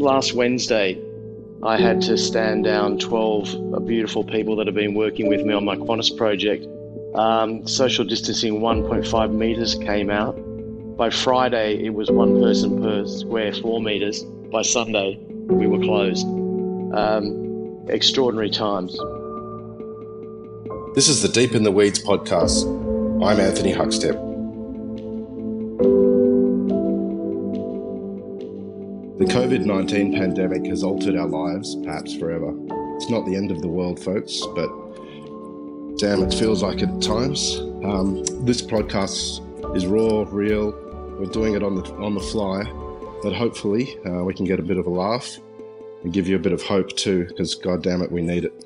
last Wednesday, I had to stand down 12 beautiful people that have been working with me on my Qantas project. Um, social distancing 1.5 meters came out. By Friday, it was one person per square four meters. By Sunday, we were closed. Um, extraordinary times. This is the Deep in the Weeds podcast. I'm Anthony Huckstep. The COVID 19 pandemic has altered our lives, perhaps forever. It's not the end of the world, folks, but damn, it feels like it at times. Um, this podcast is raw, real. We're doing it on the, on the fly, but hopefully uh, we can get a bit of a laugh and give you a bit of hope too, because god damn it, we need it.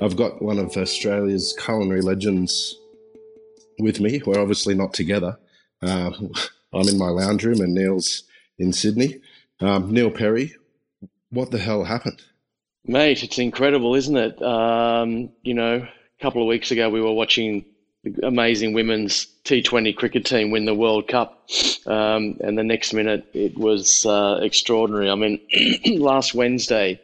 I've got one of Australia's culinary legends with me. We're obviously not together. Uh, I'm in my lounge room and Neil's in Sydney. Um, Neil Perry, what the hell happened? Mate, it's incredible, isn't it? Um, you know, a couple of weeks ago we were watching the amazing women's T20 cricket team win the World Cup, um, and the next minute it was uh, extraordinary. I mean, last Wednesday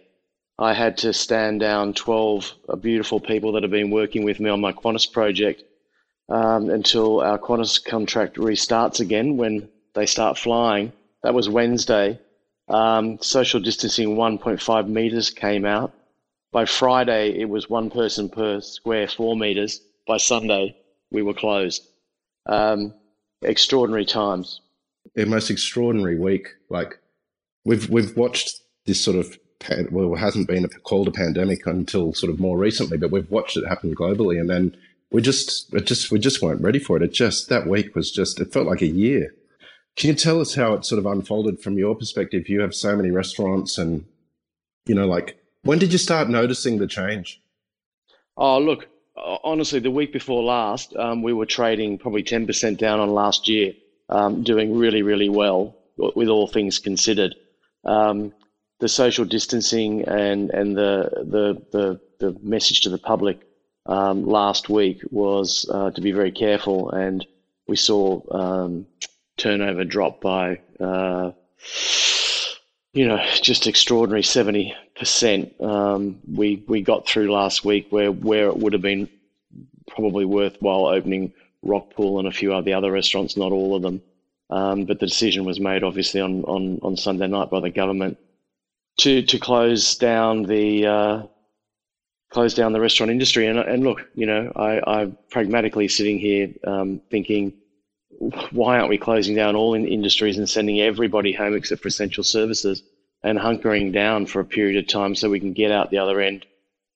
I had to stand down 12 beautiful people that have been working with me on my Qantas project um, until our Qantas contract restarts again when they start flying. That was Wednesday. Um, social distancing 1.5 meters came out. By Friday, it was one person per square four meters. By Sunday, we were closed. Um, extraordinary times. A most extraordinary week. Like we've we've watched this sort of well, it hasn't been called a pandemic until sort of more recently, but we've watched it happen globally, and then we just it just we just weren't ready for it. It just that week was just it felt like a year. Can you tell us how it sort of unfolded from your perspective? You have so many restaurants, and you know, like when did you start noticing the change? Oh, look, honestly, the week before last, um, we were trading probably ten percent down on last year, um, doing really, really well with all things considered. Um, the social distancing and and the the the, the message to the public um, last week was uh, to be very careful, and we saw um, turnover dropped by, uh, you know, just extraordinary 70%. Um, we, we got through last week where, where it would have been probably worthwhile opening Rockpool and a few of the other restaurants, not all of them. Um, but the decision was made obviously on, on, on Sunday night by the government to, to close down the, uh, close down the restaurant industry. And, and look, you know, I, I'm pragmatically sitting here um, thinking, why aren't we closing down all in industries and sending everybody home except for essential services and hunkering down for a period of time so we can get out the other end,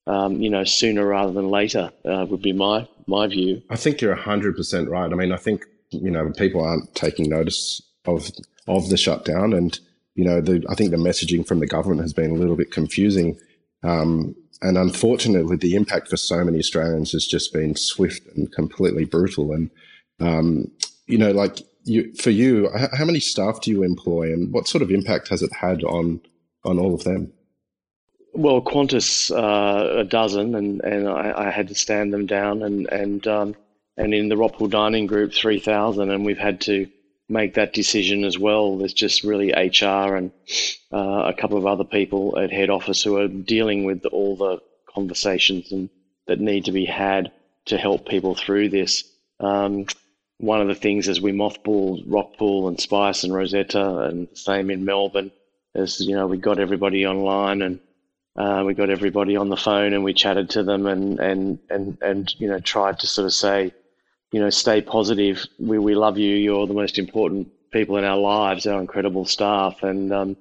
um, you know, sooner rather than later uh, would be my my view. I think you're hundred percent right. I mean, I think you know people aren't taking notice of of the shutdown, and you know, the, I think the messaging from the government has been a little bit confusing. Um, and unfortunately, the impact for so many Australians has just been swift and completely brutal. And um, you know, like you, for you, how many staff do you employ, and what sort of impact has it had on on all of them? Well, Qantas, uh, a dozen, and and I, I, had to stand them down, and and um, and in the Rockpool Dining Group, three thousand, and we've had to make that decision as well. There's just really HR and uh, a couple of other people at head office who are dealing with all the conversations and that need to be had to help people through this. Um, one of the things as we mothballed Rockpool and Spice and Rosetta and same in Melbourne is, you know, we got everybody online and uh, we got everybody on the phone and we chatted to them and, and, and, and, you know, tried to sort of say, you know, stay positive. We, we love you. You're the most important people in our lives, our incredible staff. And, um,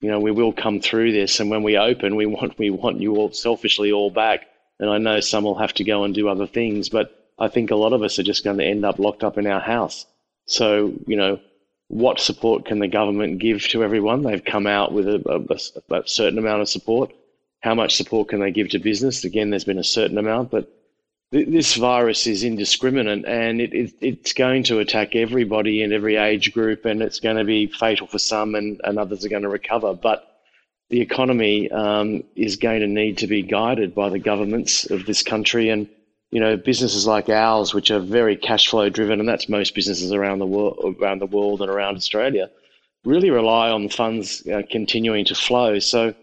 you know, we will come through this. And when we open, we want, we want you all selfishly all back. And I know some will have to go and do other things, but I think a lot of us are just going to end up locked up in our house. So, you know, what support can the government give to everyone? They've come out with a, a, a, certain amount of support. How much support can they give to business? Again, there's been a certain amount, but th- this virus is indiscriminate and it, it, it's going to attack everybody in every age group and it's going to be fatal for some and, and others are going to recover. But the economy um, is going to need to be guided by the governments of this country and you know, businesses like ours, which are very cash flow driven, and that's most businesses around the world, around the world and around Australia, really rely on funds continuing to flow. So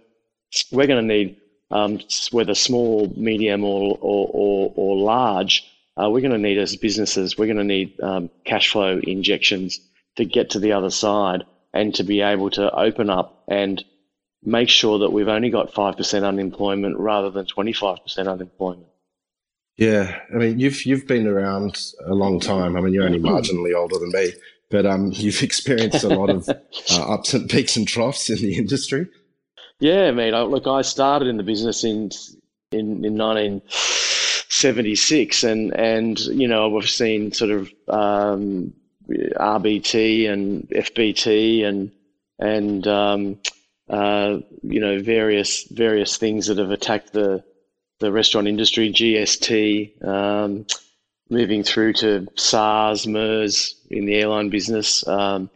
we're going to need, um, whether small, medium, or or, or, or large, uh, we're going to need as businesses, we're going to need um, cash flow injections to get to the other side and to be able to open up and make sure that we've only got 5% unemployment rather than 25% unemployment. Yeah, I mean, you've you've been around a long time. I mean, you're only marginally older than me, but um, you've experienced a lot of uh, ups and peaks and troughs in the industry. Yeah, mate. I, look, I started in the business in in, in 1976, and and you know we've seen sort of um, RBT and FBT and and um, uh, you know various various things that have attacked the the restaurant industry, GST, um, moving through to SARS, MERS in the airline business, um,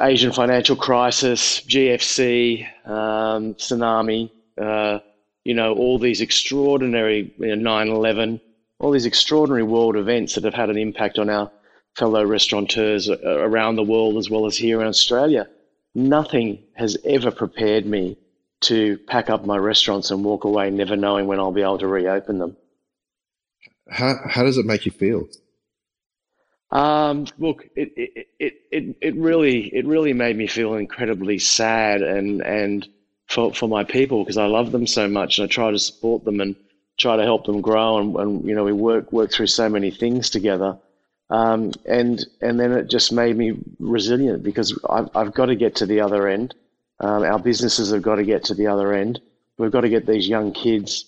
Asian financial crisis, GFC, um, tsunami, uh, you know, all these extraordinary, you know, 9-11, all these extraordinary world events that have had an impact on our fellow restaurateurs around the world as well as here in Australia. Nothing has ever prepared me to pack up my restaurants and walk away never knowing when I'll be able to reopen them. How, how does it make you feel? Um, look, it, it, it, it, it really it really made me feel incredibly sad and and for, for my people because I love them so much and I try to support them and try to help them grow and, and you know we work work through so many things together um, and and then it just made me resilient because I've, I've got to get to the other end um, our businesses have got to get to the other end. We've got to get these young kids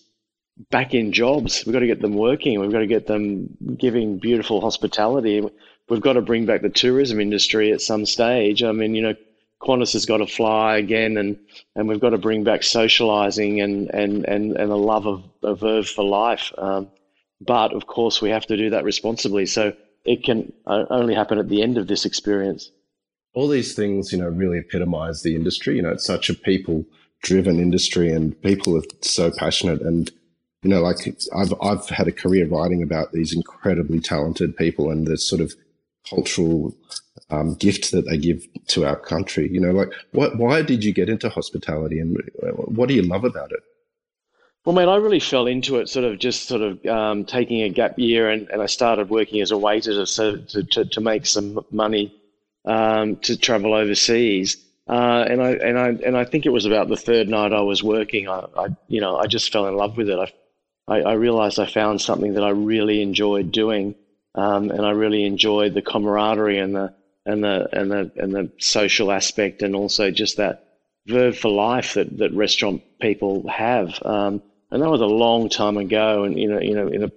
back in jobs. We've got to get them working. We've got to get them giving beautiful hospitality. We've got to bring back the tourism industry at some stage. I mean, you know, Qantas has got to fly again, and, and we've got to bring back socializing and, and, and, and the love of, of Verve for life. Um, but of course, we have to do that responsibly. So it can only happen at the end of this experience all these things, you know, really epitomize the industry. You know, it's such a people driven industry and people are so passionate and you know, like I've I've had a career writing about these incredibly talented people and the sort of cultural um, gift that they give to our country. You know, like what? Why did you get into hospitality, and what do you love about it? Well, mate, I really fell into it, sort of just sort of um, taking a gap year, and, and I started working as a waiter to, to, to, to make some money um, to travel overseas. Uh, and I and I and I think it was about the third night I was working. I, I you know I just fell in love with it. I, I, I realized I found something that I really enjoyed doing, um, and I really enjoyed the camaraderie and the and the and the and the social aspect, and also just that verve for life that that restaurant people have. Um, and that was a long time ago, and you know you know in a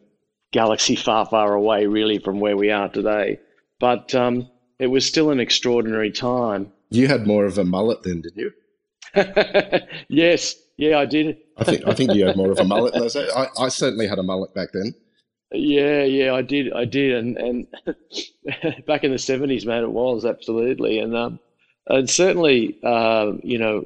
galaxy far far away, really from where we are today. But um, it was still an extraordinary time. You had more of a mullet then, didn't you? yes, yeah, I did. I think I think you had more of a mullet. I, I certainly had a mullet back then. Yeah, yeah, I did, I did, and and back in the seventies, man, it was absolutely, and um, and certainly, uh, you know,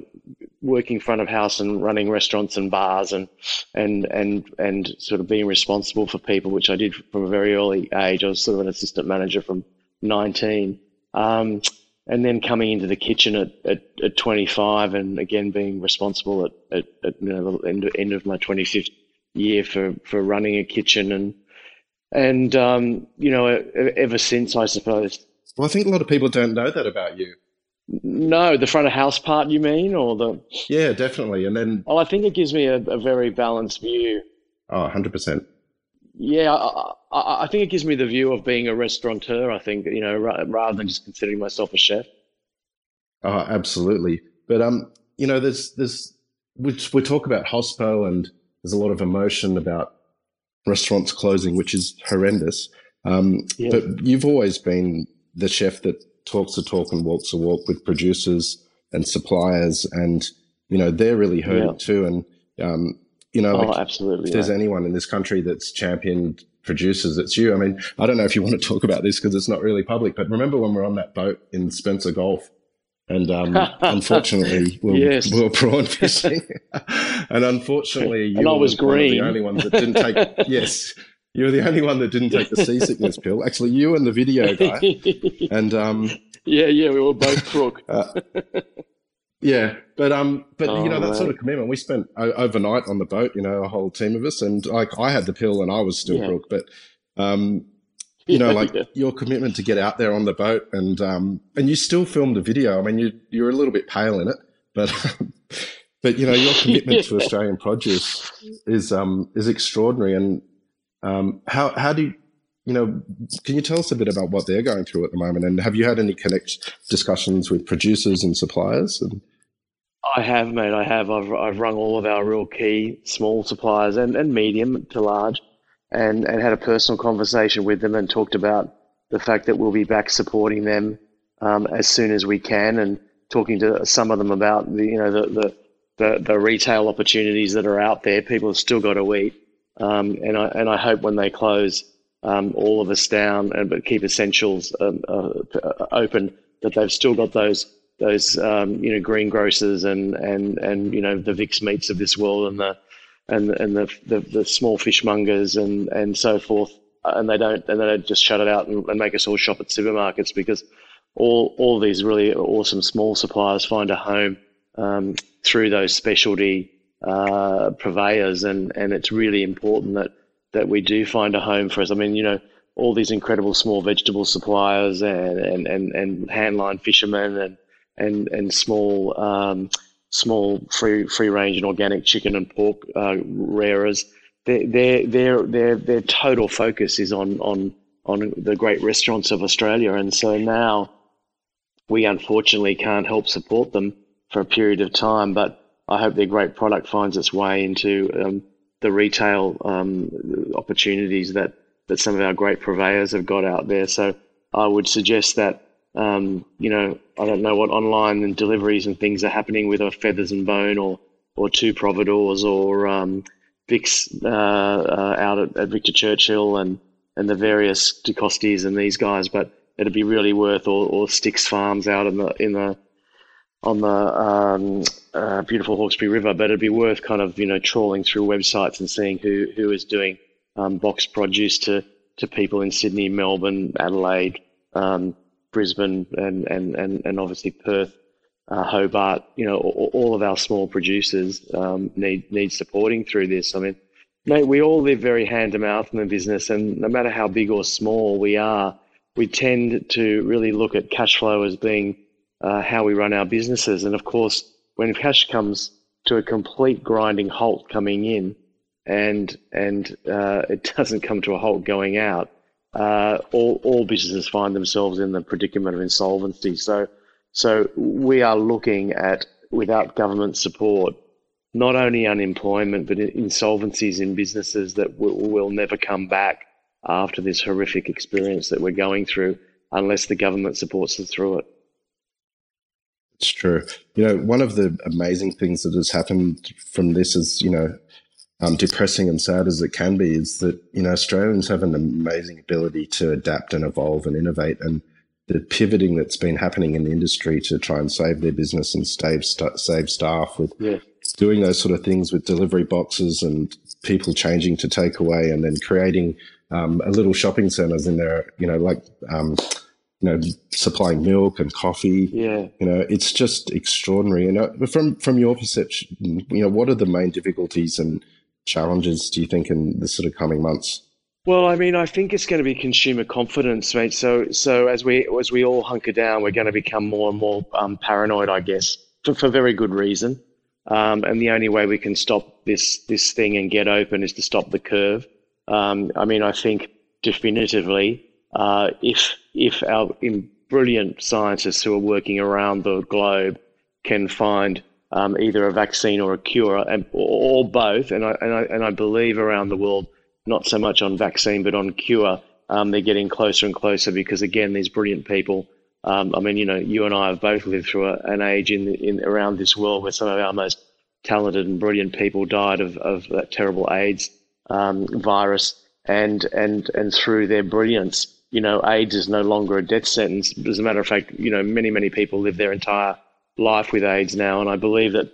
working front of house and running restaurants and bars and and and and sort of being responsible for people, which I did from a very early age. I was sort of an assistant manager from 19. Um, and then coming into the kitchen at, at, at 25 and again being responsible at, at, at you know, the end, end of my 25th year for, for running a kitchen and and um, you know ever since I suppose. Well, I think a lot of people don't know that about you. No, the front of house part, you mean, or the? Yeah, definitely. And then, well, I think it gives me a, a very balanced view. Oh, 100 percent yeah, I, I, think it gives me the view of being a restaurateur. I think you know, rather than just considering myself a chef. Oh, absolutely. But um, you know, there's there's we we talk about hospo and there's a lot of emotion about restaurants closing, which is horrendous. Um, yeah. but you've always been the chef that talks the talk and walks the walk with producers and suppliers, and you know they're really hurting yeah. too. And um, you know, like, oh, absolutely. If there's anyone in this country that's championed producers, it's you. I mean, I don't know if you want to talk about this because it's not really public, but remember when we are on that boat in Spencer Gulf? And um, unfortunately, we were, yes. we were prawn fishing. and unfortunately, you and I was green. the only ones that didn't take. yes, you were the only one that didn't take the seasickness pill. Actually, you and the video guy. And um, yeah, yeah, we were both crook. uh, yeah, but um, but oh, you know that right. sort of commitment. We spent overnight on the boat, you know, a whole team of us, and like I had the pill and I was still yeah. crook, but um, you know, like yeah. your commitment to get out there on the boat and um, and you still filmed a video. I mean, you you're a little bit pale in it, but but you know your commitment yeah. to Australian produce is um is extraordinary. And um, how how do you you know can you tell us a bit about what they're going through at the moment? And have you had any connect discussions with producers and suppliers? And I have, mate. I have. I've I've rung all of our real key small suppliers and, and medium to large, and and had a personal conversation with them and talked about the fact that we'll be back supporting them um, as soon as we can and talking to some of them about the you know the, the the, the retail opportunities that are out there. People have still got to eat, um, and I and I hope when they close um, all of us down and but keep essentials um, uh, open, that they've still got those those um, you know greengrocers and and and you know the Vic's meats of this world and the and and the the, the small fishmongers and and so forth. And they don't and they don't just shut it out and, and make us all shop at supermarkets because all all these really awesome small suppliers find a home um, through those specialty uh, purveyors, and and it's really important that that we do find a home for us. I mean, you know, all these incredible small vegetable suppliers and and and, and handline fishermen and and and small um, small free free range and organic chicken and pork uh, rearers. Their, their their their their total focus is on on on the great restaurants of Australia, and so now we unfortunately can't help support them for a period of time. But I hope their great product finds its way into um, the retail um, opportunities that, that some of our great purveyors have got out there. So I would suggest that, um, you know, I don't know what online and deliveries and things are happening with a Feathers and Bone or, or Two Providores or um, Vic's uh, uh, out at, at Victor Churchill and, and the various De Costis and these guys, but it'd be really worth or, or Sticks Farms out in the in the on the um, uh, beautiful Hawkesbury River, but it'd be worth kind of you know trawling through websites and seeing who who is doing um, box produce to to people in Sydney, Melbourne, Adelaide, um, Brisbane, and, and and and obviously Perth, uh, Hobart. You know, all, all, of our small producers um, need need supporting through this. I mean, mate, we all live very hand to mouth in the business, and no matter how big or small we are, we tend to really look at cash flow as being uh, how we run our businesses. And of course, when cash comes to a complete grinding halt coming in, and and uh, it doesn't come to a halt going out, uh, all all businesses find themselves in the predicament of insolvency. So so we are looking at without government support, not only unemployment but insolvencies in businesses that will, will never come back after this horrific experience that we're going through, unless the government supports us through it. It's true. You know, one of the amazing things that has happened from this is, you know, um, depressing and sad as it can be, is that, you know, Australians have an amazing ability to adapt and evolve and innovate. And the pivoting that's been happening in the industry to try and save their business and save, st- save staff with yeah. doing those sort of things with delivery boxes and people changing to takeaway and then creating um, a little shopping centers in there, you know, like, um, you know, supplying milk and coffee. Yeah. You know, it's just extraordinary. And uh, from from your perception, you know, what are the main difficulties and challenges do you think in the sort of coming months? Well, I mean, I think it's going to be consumer confidence, mate. So, so as we as we all hunker down, we're going to become more and more um, paranoid, I guess, for, for very good reason. Um, and the only way we can stop this this thing and get open is to stop the curve. Um, I mean, I think definitively uh, if if our brilliant scientists who are working around the globe can find um, either a vaccine or a cure, and, or both, and I, and I and I believe around the world, not so much on vaccine but on cure, um, they're getting closer and closer because again, these brilliant people. Um, I mean, you know, you and I have both lived through a, an age in in around this world where some of our most talented and brilliant people died of, of that terrible AIDS um, virus, and and and through their brilliance, you know, AIDS is no longer a death sentence. As a matter of fact, you know, many, many people live their entire life with AIDS now. And I believe that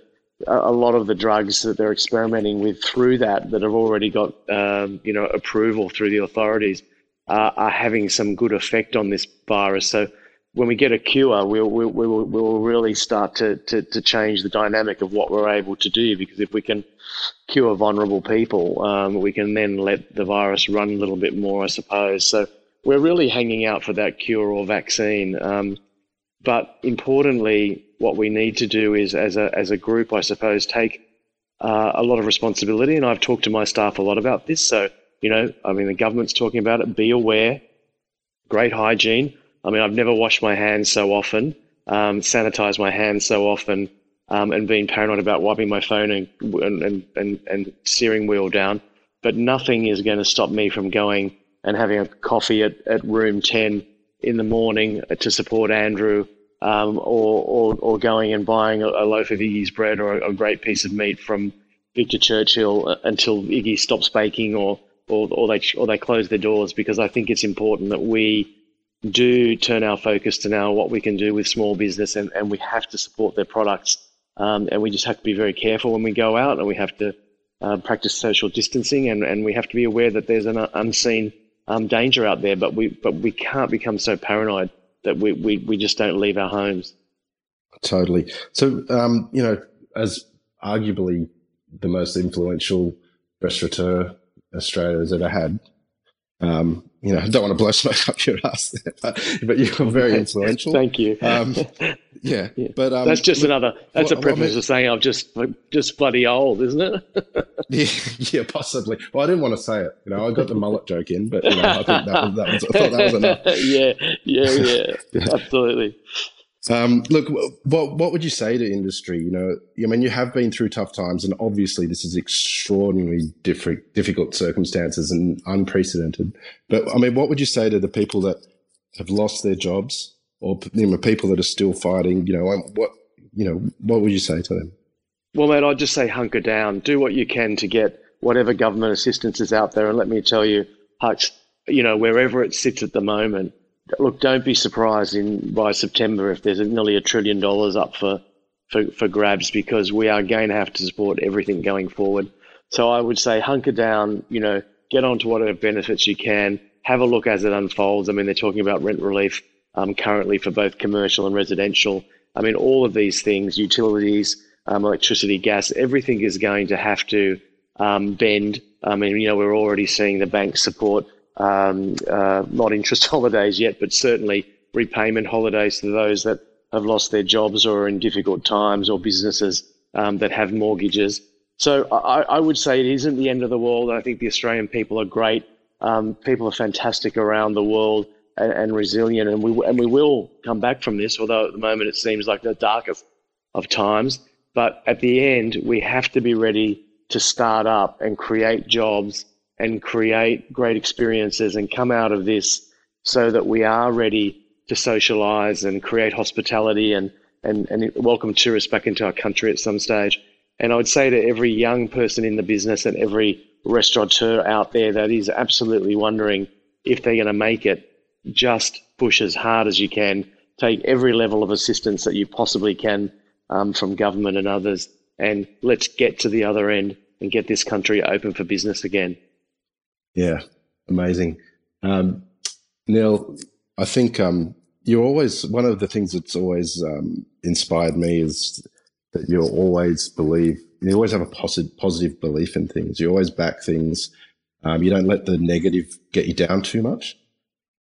a lot of the drugs that they're experimenting with through that, that have already got, um, you know, approval through the authorities, uh, are having some good effect on this virus. So when we get a cure, we'll, we'll, we'll, we'll really start to, to, to change the dynamic of what we're able to do. Because if we can cure vulnerable people, um, we can then let the virus run a little bit more, I suppose. So we're really hanging out for that cure or vaccine. Um, but importantly, what we need to do is, as a, as a group, I suppose, take uh, a lot of responsibility. And I've talked to my staff a lot about this. So, you know, I mean, the government's talking about it. Be aware, great hygiene I mean, I've never washed my hands so often, um, sanitized my hands so often, um, and been paranoid about wiping my phone and, and, and, and steering wheel down. But nothing is going to stop me from going and having a coffee at, at room 10 in the morning to support Andrew, um, or, or, or going and buying a, a loaf of Iggy's bread or a, a, great piece of meat from Victor Churchill uh, until Iggy stops baking or, or, or, they, or they close their doors because I think it's important that we do turn our focus to now what we can do with small business, and, and we have to support their products. Um, and we just have to be very careful when we go out, and we have to uh, practice social distancing, and, and we have to be aware that there's an unseen um, danger out there. But we but we can't become so paranoid that we, we, we just don't leave our homes. Totally. So um, you know, as arguably the most influential restaurateur Australia has ever had, um, you know, I don't want to blow smoke up your ass, there, but, but you're very influential. Thank you. Um, yeah, but um, that's just another. That's well, a I mean, of saying I'm just just bloody old, isn't it? yeah, yeah, possibly. Well, I didn't want to say it. You know, I got the mullet joke in, but you know, I think that was, that was, I thought that was enough. yeah, yeah, yeah, yeah. absolutely. Um, look, what what would you say to industry? You know, I mean, you have been through tough times, and obviously, this is extraordinarily different, difficult circumstances and unprecedented. But I mean, what would you say to the people that have lost their jobs, or you know, people that are still fighting? You know, what you know, what would you say to them? Well, mate, I'd just say hunker down, do what you can to get whatever government assistance is out there, and let me tell you, Hutch, you know, wherever it sits at the moment look, don't be surprised in by September if there's nearly a trillion dollars up for, for, for grabs because we are going to have to support everything going forward. So I would say hunker down, you know, get on to whatever benefits you can, have a look as it unfolds. I mean, they're talking about rent relief um, currently for both commercial and residential. I mean, all of these things, utilities, um, electricity, gas, everything is going to have to um, bend. I mean, you know, we're already seeing the banks support um, uh, not interest holidays yet, but certainly repayment holidays to those that have lost their jobs or are in difficult times or businesses um, that have mortgages. So I, I, would say it isn't the end of the world. I think the Australian people are great. Um, people are fantastic around the world and, and, resilient, and we and we will come back from this. Although at the moment it seems like the darkest of times, but at the end we have to be ready to start up and create jobs and create great experiences and come out of this so that we are ready to socialize and create hospitality and, and, and welcome tourists back into our country at some stage. And I would say to every young person in the business and every restaurateur out there that is absolutely wondering if they're going to make it, just push as hard as you can. Take every level of assistance that you possibly can um, from government and others, and let's get to the other end and get this country open for business again. Yeah, amazing. Um, Neil, I think um, you're always one of the things that's always um, inspired me is that you always believe you always have a positive positive belief in things. You always back things. Um, you don't let the negative get you down too much,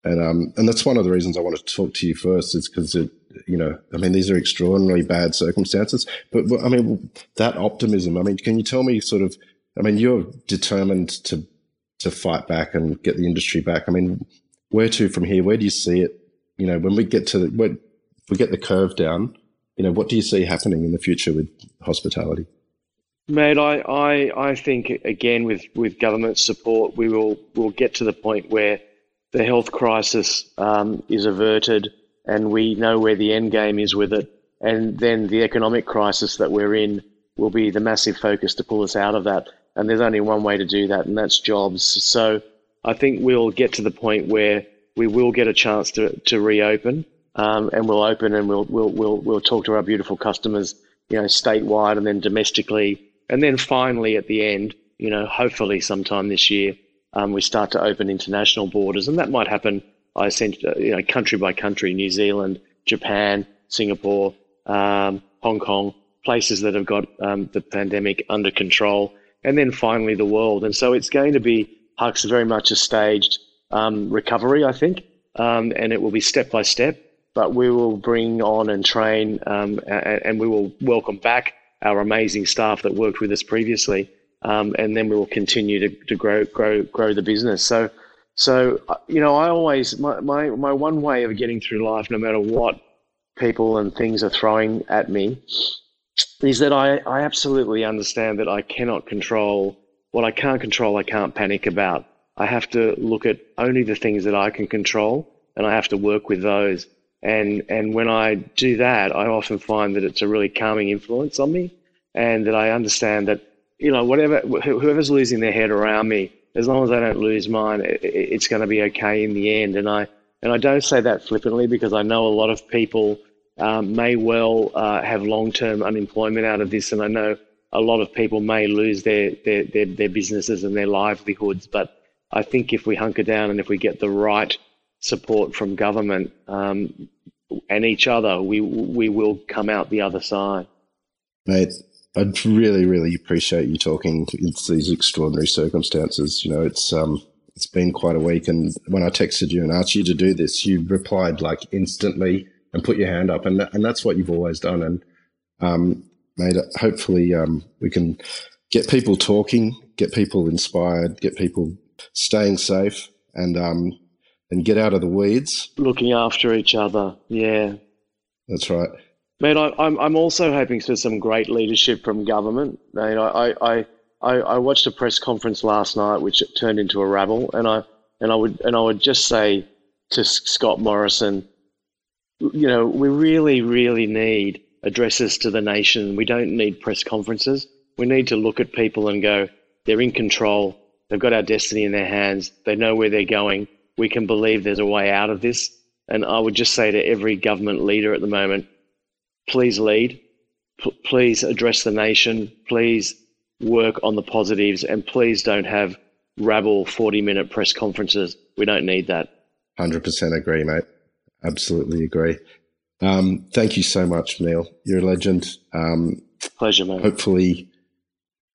and um, and that's one of the reasons I wanted to talk to you first is because it you know I mean these are extraordinarily bad circumstances, but, but I mean that optimism. I mean, can you tell me sort of? I mean, you're determined to to fight back and get the industry back. I mean, where to from here? Where do you see it? You know, when we get to when we get the curve down, you know, what do you see happening in the future with hospitality? Mate, I, I, I think again with, with government support, we will will get to the point where the health crisis um, is averted, and we know where the end game is with it, and then the economic crisis that we're in will be the massive focus to pull us out of that and there's only one way to do that, and that's jobs. So I think we'll get to the point where we will get a chance to, to reopen, um, and we'll open and we'll, we'll we'll we'll talk to our beautiful customers, you know, statewide and then domestically, and then finally at the end, you know, hopefully sometime this year, um, we start to open international borders, and that might happen. I sent, uh, you know, country by country, New Zealand, Japan, Singapore, um, Hong Kong, places that have got um, the pandemic under control, and then finally the world. And so it's going to be Hux very much a staged um, recovery, I think, um, and it will be step by step. But we will bring on and train, um, and, and, we will welcome back our amazing staff that worked with us previously, um, and then we will continue to, to grow, grow, grow the business. So, so uh, you know, I always my, my my one way of getting through life, no matter what people and things are throwing at me, is that I, I absolutely understand that I cannot control what I can't control. I can't panic about. I have to look at only the things that I can control, and I have to work with those. And and when I do that, I often find that it's a really calming influence on me, and that I understand that you know whatever whoever's losing their head around me, as long as I don't lose mine, it, it's going to be okay in the end. And I and I don't say that flippantly because I know a lot of people um, may well uh, have long-term unemployment out of this, and I know a lot of people may lose their, their, their, their businesses and their livelihoods. But I think if we hunker down and if we get the right support from government um, and each other, we we will come out the other side. Mate, I'd really, really appreciate you talking in these extraordinary circumstances. You know, it's um, it's been quite a week, and when I texted you and asked you to do this, you replied like instantly and put your hand up, and that, and that's what you've always done. And um, mate, hopefully um, we can get people talking, get people inspired, get people staying safe, and um, and get out of the weeds. Looking after each other, yeah, that's right. Mate, I, I'm I'm also hoping for some great leadership from government. Mate, I, I I I watched a press conference last night, which turned into a rabble, and I and I would and I would just say to Scott Morrison, you know, we really, really need addresses to the nation. We don't need press conferences. We need to look at people and go, they're in control. They've got our destiny in their hands. They know where they're going. We can believe there's a way out of this. And I would just say to every government leader at the moment, please lead. P- please address the nation. Please work on the positives. And please don't have rabble 40 minute press conferences. We don't need that. 100% agree, mate absolutely agree. Um, thank you so much, Neil. You're a legend. Um, Pleasure, man. Hopefully,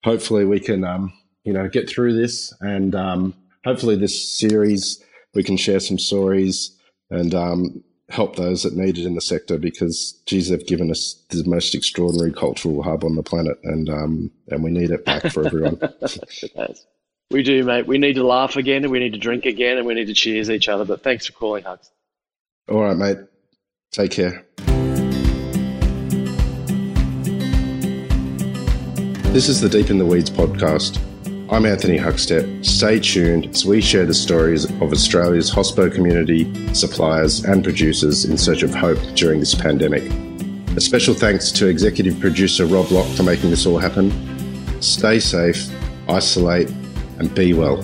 hopefully we can, um, you know, get through this, and um, hopefully this series we can share some stories and um, help those that need it in the sector because, geez, they've given us the most extraordinary cultural hub on the planet, and um, and we need it back for everyone. we do, mate. We need to laugh again, and we need to drink again, and we need to cheers each other. But thanks for calling, Hux. All right, mate. Take care. This is the Deep in the Weeds podcast. I'm Anthony Huckstep. Stay tuned as we share the stories of Australia's hospo community, suppliers, and producers in search of hope during this pandemic. A special thanks to executive producer Rob Locke for making this all happen. Stay safe, isolate, and be well.